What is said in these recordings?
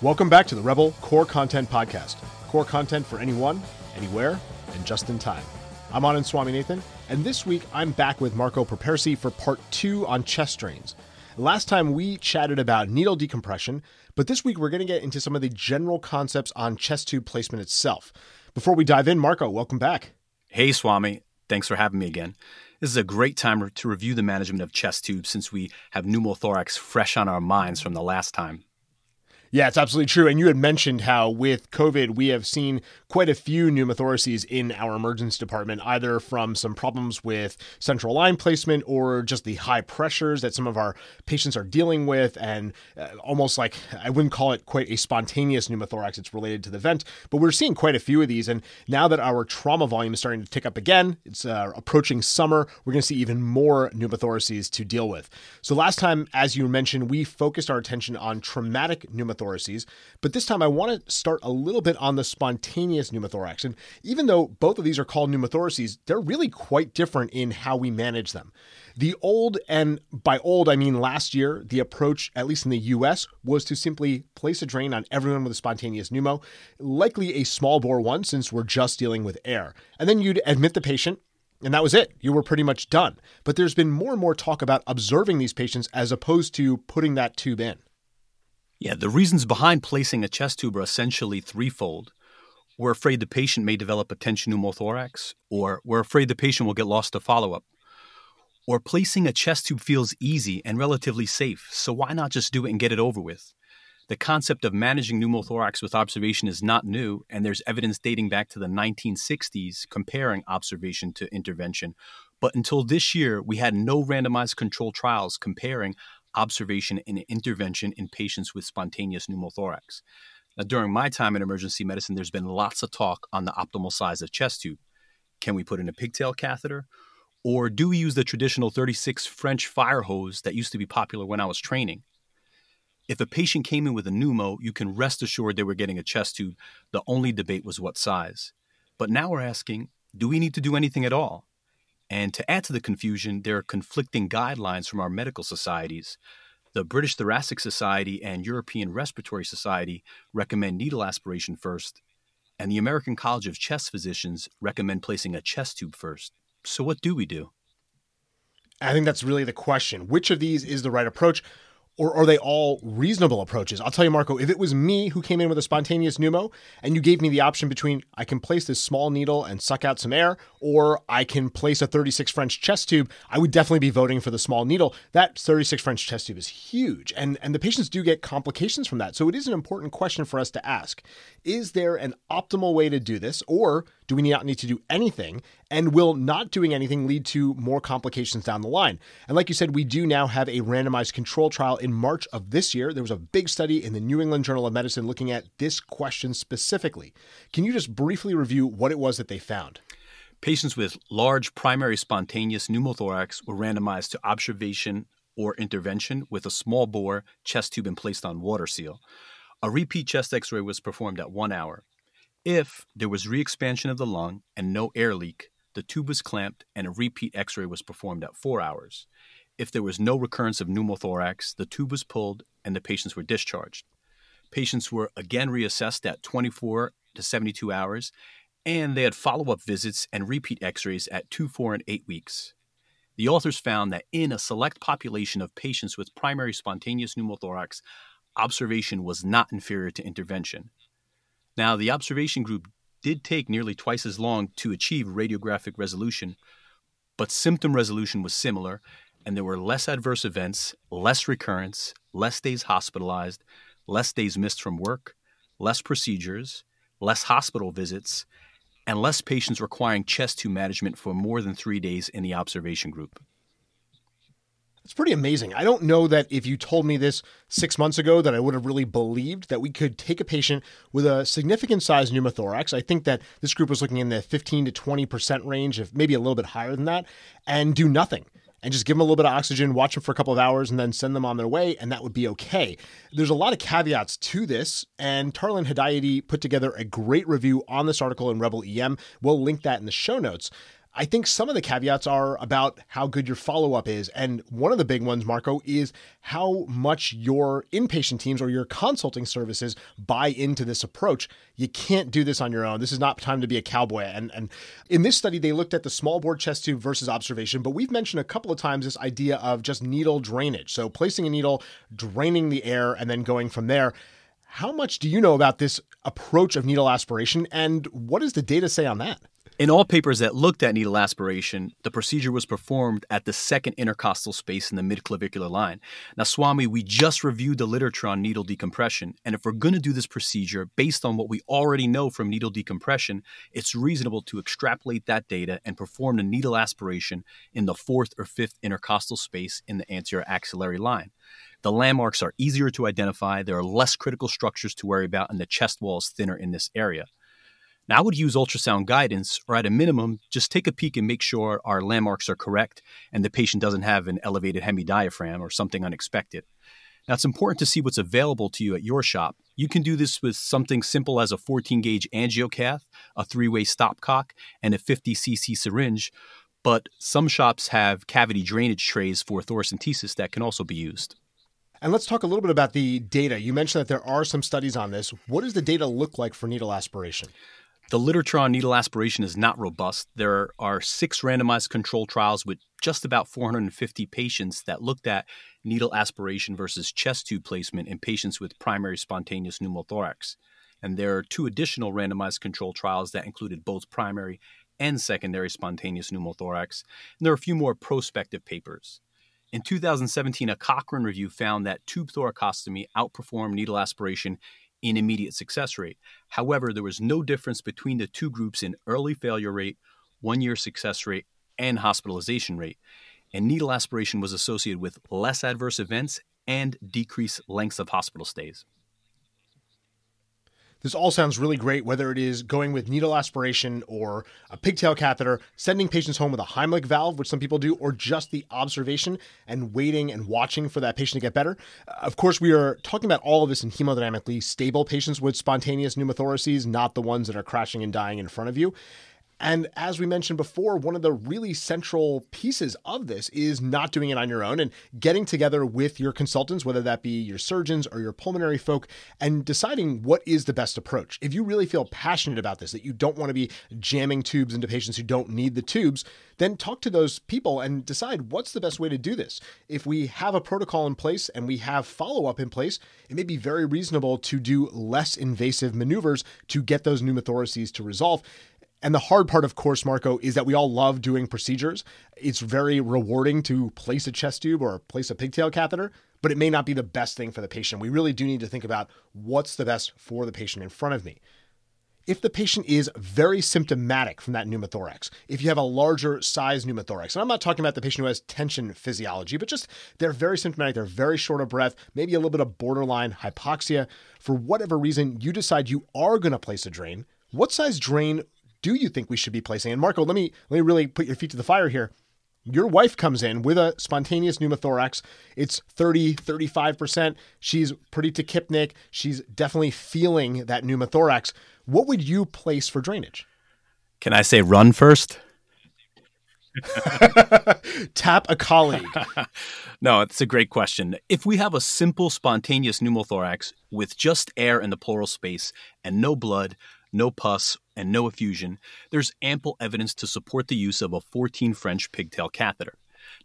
Welcome back to the Rebel Core Content Podcast. Core content for anyone, anywhere, and just in time. I'm Anand Swaminathan, and this week I'm back with Marco Propersi for part two on chest drains. Last time we chatted about needle decompression, but this week we're going to get into some of the general concepts on chest tube placement itself. Before we dive in, Marco, welcome back. Hey, Swami. Thanks for having me again. This is a great time to review the management of chest tubes since we have pneumothorax fresh on our minds from the last time. Yeah, it's absolutely true. And you had mentioned how with COVID, we have seen quite a few pneumothoraces in our emergency department, either from some problems with central line placement or just the high pressures that some of our patients are dealing with. And uh, almost like I wouldn't call it quite a spontaneous pneumothorax, it's related to the vent, but we're seeing quite a few of these. And now that our trauma volume is starting to tick up again, it's uh, approaching summer, we're going to see even more pneumothoraces to deal with. So last time, as you mentioned, we focused our attention on traumatic pneumothorax pneumothoraces, but this time I want to start a little bit on the spontaneous pneumothorax. And even though both of these are called pneumothoraces, they're really quite different in how we manage them. The old, and by old I mean last year, the approach, at least in the US, was to simply place a drain on everyone with a spontaneous pneumo, likely a small bore one since we're just dealing with air. And then you'd admit the patient, and that was it. You were pretty much done. But there's been more and more talk about observing these patients as opposed to putting that tube in. Yeah, the reasons behind placing a chest tube are essentially threefold. We're afraid the patient may develop a tension pneumothorax, or we're afraid the patient will get lost to follow up. Or placing a chest tube feels easy and relatively safe, so why not just do it and get it over with? The concept of managing pneumothorax with observation is not new, and there's evidence dating back to the 1960s comparing observation to intervention. But until this year, we had no randomized controlled trials comparing observation and intervention in patients with spontaneous pneumothorax. Now, during my time in emergency medicine, there's been lots of talk on the optimal size of chest tube. Can we put in a pigtail catheter? Or do we use the traditional 36 French fire hose that used to be popular when I was training? If a patient came in with a pneumo, you can rest assured they were getting a chest tube. The only debate was what size. But now we're asking do we need to do anything at all? And to add to the confusion, there are conflicting guidelines from our medical societies. The British Thoracic Society and European Respiratory Society recommend needle aspiration first, and the American College of Chest Physicians recommend placing a chest tube first. So, what do we do? I think that's really the question. Which of these is the right approach? Or are they all reasonable approaches? I'll tell you, Marco, if it was me who came in with a spontaneous pneumo and you gave me the option between I can place this small needle and suck out some air, or I can place a 36 French chest tube, I would definitely be voting for the small needle. That 36 French chest tube is huge, and, and the patients do get complications from that. So it is an important question for us to ask. Is there an optimal way to do this, or do we not need to do anything? And will not doing anything lead to more complications down the line? And like you said, we do now have a randomized control trial in March of this year. There was a big study in the New England Journal of Medicine looking at this question specifically. Can you just briefly review what it was that they found? Patients with large primary spontaneous pneumothorax were randomized to observation or intervention with a small bore chest tube and placed on water seal. A repeat chest x ray was performed at one hour. If there was re expansion of the lung and no air leak, the tube was clamped and a repeat x ray was performed at four hours. If there was no recurrence of pneumothorax, the tube was pulled and the patients were discharged. Patients were again reassessed at 24 to 72 hours, and they had follow up visits and repeat x rays at 2, 4, and 8 weeks. The authors found that in a select population of patients with primary spontaneous pneumothorax, observation was not inferior to intervention. Now, the observation group did take nearly twice as long to achieve radiographic resolution, but symptom resolution was similar, and there were less adverse events, less recurrence, less days hospitalized, less days missed from work, less procedures, less hospital visits, and less patients requiring chest tube management for more than three days in the observation group. It's pretty amazing. I don't know that if you told me this six months ago that I would have really believed that we could take a patient with a significant size pneumothorax. I think that this group was looking in the 15 to 20% range, if maybe a little bit higher than that, and do nothing and just give them a little bit of oxygen, watch them for a couple of hours, and then send them on their way, and that would be okay. There's a lot of caveats to this, and Tarlan Hedayati put together a great review on this article in Rebel EM. We'll link that in the show notes. I think some of the caveats are about how good your follow up is. And one of the big ones, Marco, is how much your inpatient teams or your consulting services buy into this approach. You can't do this on your own. This is not time to be a cowboy. And, and in this study, they looked at the small bore chest tube versus observation, but we've mentioned a couple of times this idea of just needle drainage. So placing a needle, draining the air, and then going from there. How much do you know about this approach of needle aspiration, and what does the data say on that? In all papers that looked at needle aspiration, the procedure was performed at the second intercostal space in the midclavicular line. Now, Swami, we just reviewed the literature on needle decompression, and if we're going to do this procedure based on what we already know from needle decompression, it's reasonable to extrapolate that data and perform the needle aspiration in the fourth or fifth intercostal space in the anterior axillary line. The landmarks are easier to identify, there are less critical structures to worry about, and the chest wall is thinner in this area. Now, I would use ultrasound guidance, or at a minimum, just take a peek and make sure our landmarks are correct and the patient doesn't have an elevated hemidiaphragm or something unexpected. Now, it's important to see what's available to you at your shop. You can do this with something simple as a 14 gauge angiocath, a three way stopcock, and a 50 cc syringe, but some shops have cavity drainage trays for thoracentesis that can also be used. And let's talk a little bit about the data. You mentioned that there are some studies on this. What does the data look like for needle aspiration? The literature on needle aspiration is not robust. There are six randomized control trials with just about 450 patients that looked at needle aspiration versus chest tube placement in patients with primary spontaneous pneumothorax. And there are two additional randomized control trials that included both primary and secondary spontaneous pneumothorax. And there are a few more prospective papers. In 2017, a Cochrane review found that tube thoracostomy outperformed needle aspiration in immediate success rate. However, there was no difference between the two groups in early failure rate, one year success rate, and hospitalization rate. And needle aspiration was associated with less adverse events and decreased lengths of hospital stays. This all sounds really great, whether it is going with needle aspiration or a pigtail catheter, sending patients home with a Heimlich valve, which some people do, or just the observation and waiting and watching for that patient to get better. Uh, of course, we are talking about all of this in hemodynamically stable patients with spontaneous pneumothoraces, not the ones that are crashing and dying in front of you. And as we mentioned before, one of the really central pieces of this is not doing it on your own and getting together with your consultants, whether that be your surgeons or your pulmonary folk, and deciding what is the best approach. If you really feel passionate about this, that you don't want to be jamming tubes into patients who don't need the tubes, then talk to those people and decide what's the best way to do this. If we have a protocol in place and we have follow up in place, it may be very reasonable to do less invasive maneuvers to get those pneumothoraces to resolve. And the hard part, of course, Marco, is that we all love doing procedures. It's very rewarding to place a chest tube or place a pigtail catheter, but it may not be the best thing for the patient. We really do need to think about what's the best for the patient in front of me. If the patient is very symptomatic from that pneumothorax, if you have a larger size pneumothorax, and I'm not talking about the patient who has tension physiology, but just they're very symptomatic, they're very short of breath, maybe a little bit of borderline hypoxia. For whatever reason, you decide you are going to place a drain. What size drain do you think we should be placing? And Marco, let me let me really put your feet to the fire here. Your wife comes in with a spontaneous pneumothorax. It's 30, 35%. She's pretty tachypneic. She's definitely feeling that pneumothorax. What would you place for drainage? Can I say run first? Tap a colleague. no, it's a great question. If we have a simple spontaneous pneumothorax with just air in the pleural space and no blood, no pus, and no effusion, there's ample evidence to support the use of a 14 French pigtail catheter.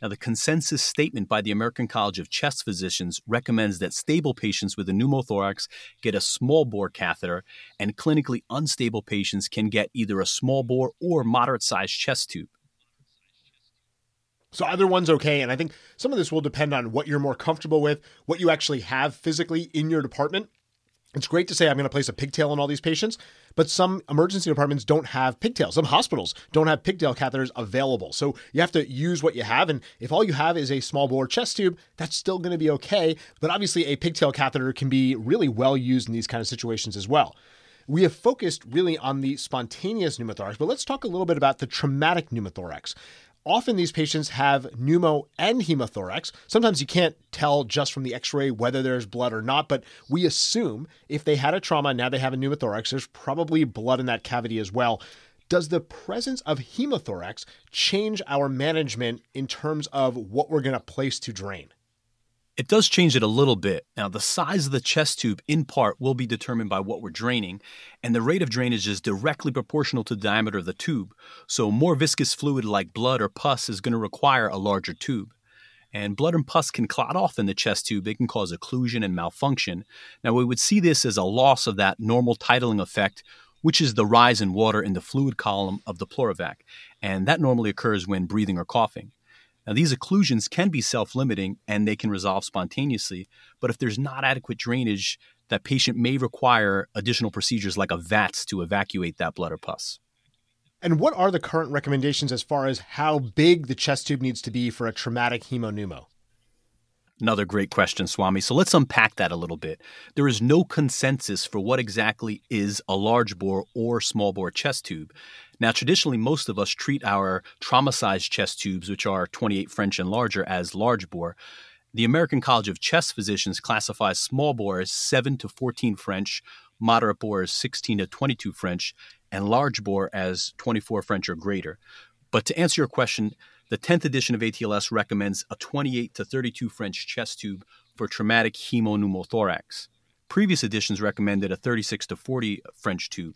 Now, the consensus statement by the American College of Chest Physicians recommends that stable patients with a pneumothorax get a small bore catheter, and clinically unstable patients can get either a small bore or moderate sized chest tube. So either one's okay. And I think some of this will depend on what you're more comfortable with, what you actually have physically in your department. It's great to say I'm going to place a pigtail on all these patients, but some emergency departments don't have pigtails. Some hospitals don't have pigtail catheters available. So you have to use what you have. And if all you have is a small bore chest tube, that's still going to be okay. But obviously, a pigtail catheter can be really well used in these kind of situations as well. We have focused really on the spontaneous pneumothorax, but let's talk a little bit about the traumatic pneumothorax. Often these patients have pneumo and hemothorax. Sometimes you can't tell just from the x ray whether there's blood or not, but we assume if they had a trauma now they have a pneumothorax, there's probably blood in that cavity as well. Does the presence of hemothorax change our management in terms of what we're going to place to drain? It does change it a little bit. Now, the size of the chest tube, in part, will be determined by what we're draining, and the rate of drainage is directly proportional to the diameter of the tube. So, more viscous fluid like blood or pus is going to require a larger tube. And blood and pus can clot off in the chest tube. It can cause occlusion and malfunction. Now, we would see this as a loss of that normal tidaling effect, which is the rise in water in the fluid column of the Pleur-evac. And that normally occurs when breathing or coughing. Now, these occlusions can be self limiting and they can resolve spontaneously, but if there's not adequate drainage, that patient may require additional procedures like a VATS to evacuate that blood or pus. And what are the current recommendations as far as how big the chest tube needs to be for a traumatic hemopneumo? Another great question, Swami. So let's unpack that a little bit. There is no consensus for what exactly is a large bore or small bore chest tube. Now, traditionally, most of us treat our trauma sized chest tubes, which are 28 French and larger, as large bore. The American College of Chest Physicians classifies small bore as 7 to 14 French, moderate bore as 16 to 22 French, and large bore as 24 French or greater. But to answer your question, the 10th edition of ATLS recommends a 28 to 32 French chest tube for traumatic hemopneumothorax. Previous editions recommended a 36 to 40 French tube.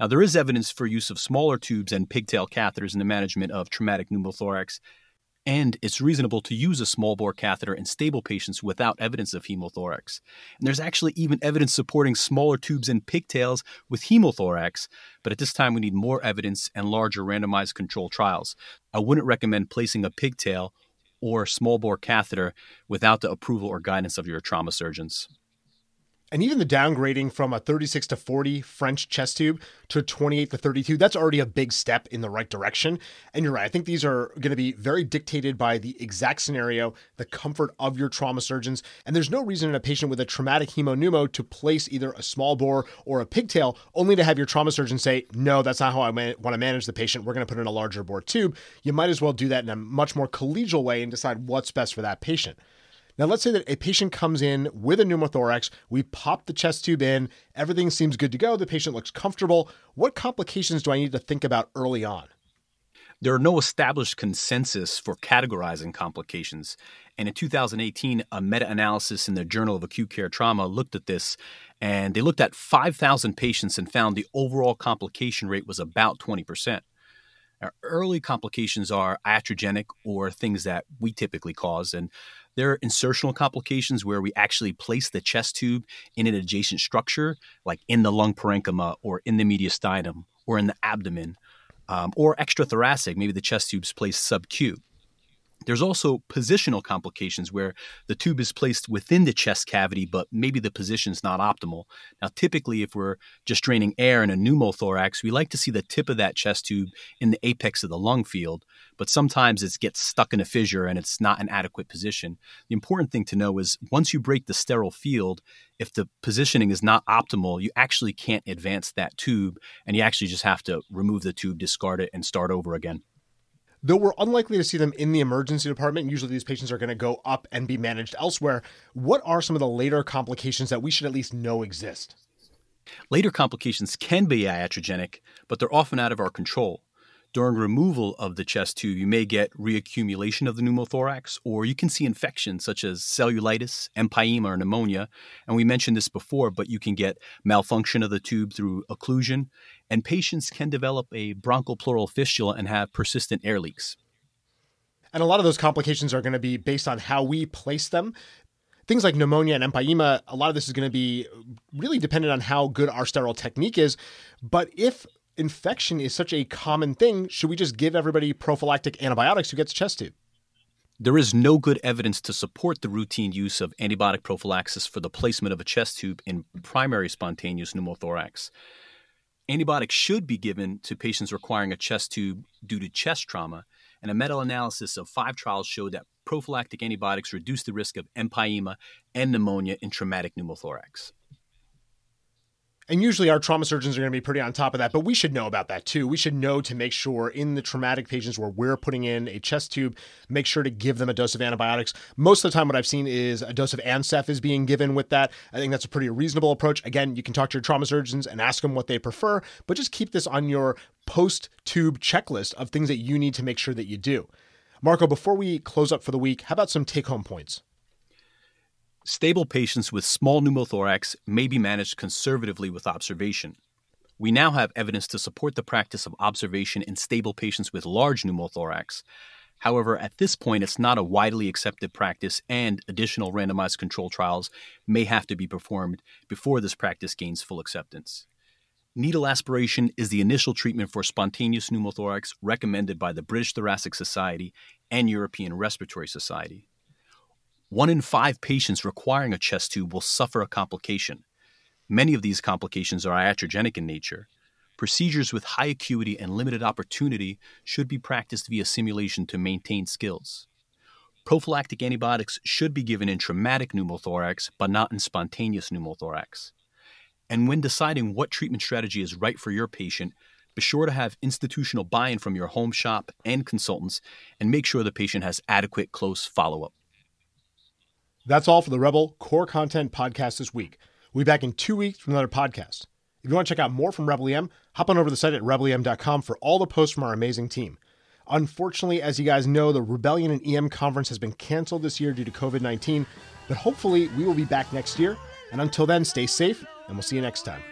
Now, there is evidence for use of smaller tubes and pigtail catheters in the management of traumatic pneumothorax, and it's reasonable to use a small bore catheter in stable patients without evidence of hemothorax. And there's actually even evidence supporting smaller tubes and pigtails with hemothorax, but at this time we need more evidence and larger randomized control trials. I wouldn't recommend placing a pigtail or small bore catheter without the approval or guidance of your trauma surgeons. And even the downgrading from a 36 to 40 French chest tube to 28 to 32, that's already a big step in the right direction. And you're right. I think these are going to be very dictated by the exact scenario, the comfort of your trauma surgeons. And there's no reason in a patient with a traumatic hemopneumo to place either a small bore or a pigtail, only to have your trauma surgeon say, no, that's not how I want to manage the patient. We're going to put in a larger bore tube. You might as well do that in a much more collegial way and decide what's best for that patient. Now, let's say that a patient comes in with a pneumothorax. We pop the chest tube in. Everything seems good to go. The patient looks comfortable. What complications do I need to think about early on? There are no established consensus for categorizing complications. And in 2018, a meta analysis in the Journal of Acute Care Trauma looked at this, and they looked at 5,000 patients and found the overall complication rate was about 20%. Now, early complications are iatrogenic or things that we typically cause, and there are insertional complications where we actually place the chest tube in an adjacent structure, like in the lung parenchyma or in the mediastinum or in the abdomen, um, or extrathoracic, maybe the chest tube's placed sub-Q. There's also positional complications where the tube is placed within the chest cavity, but maybe the position's not optimal. Now, typically, if we're just draining air in a pneumothorax, we like to see the tip of that chest tube in the apex of the lung field, but sometimes it gets stuck in a fissure and it's not an adequate position. The important thing to know is once you break the sterile field, if the positioning is not optimal, you actually can't advance that tube and you actually just have to remove the tube, discard it, and start over again. Though we're unlikely to see them in the emergency department, usually these patients are going to go up and be managed elsewhere. What are some of the later complications that we should at least know exist? Later complications can be iatrogenic, but they're often out of our control. During removal of the chest tube, you may get reaccumulation of the pneumothorax, or you can see infections such as cellulitis, empyema, or pneumonia. And we mentioned this before, but you can get malfunction of the tube through occlusion, and patients can develop a bronchopleural fistula and have persistent air leaks. And a lot of those complications are going to be based on how we place them. Things like pneumonia and empyema, a lot of this is going to be really dependent on how good our sterile technique is. But if infection is such a common thing, should we just give everybody prophylactic antibiotics who gets chest tube? There is no good evidence to support the routine use of antibiotic prophylaxis for the placement of a chest tube in primary spontaneous pneumothorax. Antibiotics should be given to patients requiring a chest tube due to chest trauma, and a meta analysis of five trials showed that prophylactic antibiotics reduce the risk of empyema and pneumonia in traumatic pneumothorax. And usually our trauma surgeons are going to be pretty on top of that, but we should know about that too. We should know to make sure in the traumatic patients where we're putting in a chest tube, make sure to give them a dose of antibiotics. Most of the time, what I've seen is a dose of Ancef is being given with that. I think that's a pretty reasonable approach. Again, you can talk to your trauma surgeons and ask them what they prefer, but just keep this on your post tube checklist of things that you need to make sure that you do. Marco, before we close up for the week, how about some take home points? Stable patients with small pneumothorax may be managed conservatively with observation. We now have evidence to support the practice of observation in stable patients with large pneumothorax. However, at this point, it's not a widely accepted practice, and additional randomized control trials may have to be performed before this practice gains full acceptance. Needle aspiration is the initial treatment for spontaneous pneumothorax recommended by the British Thoracic Society and European Respiratory Society. One in five patients requiring a chest tube will suffer a complication. Many of these complications are iatrogenic in nature. Procedures with high acuity and limited opportunity should be practiced via simulation to maintain skills. Prophylactic antibiotics should be given in traumatic pneumothorax, but not in spontaneous pneumothorax. And when deciding what treatment strategy is right for your patient, be sure to have institutional buy in from your home shop and consultants and make sure the patient has adequate close follow up. That's all for the Rebel Core Content Podcast this week. We'll be back in two weeks with another podcast. If you want to check out more from Rebel EM, hop on over to the site at rebelem.com for all the posts from our amazing team. Unfortunately, as you guys know, the Rebellion in EM conference has been canceled this year due to COVID 19, but hopefully we will be back next year. And until then, stay safe, and we'll see you next time.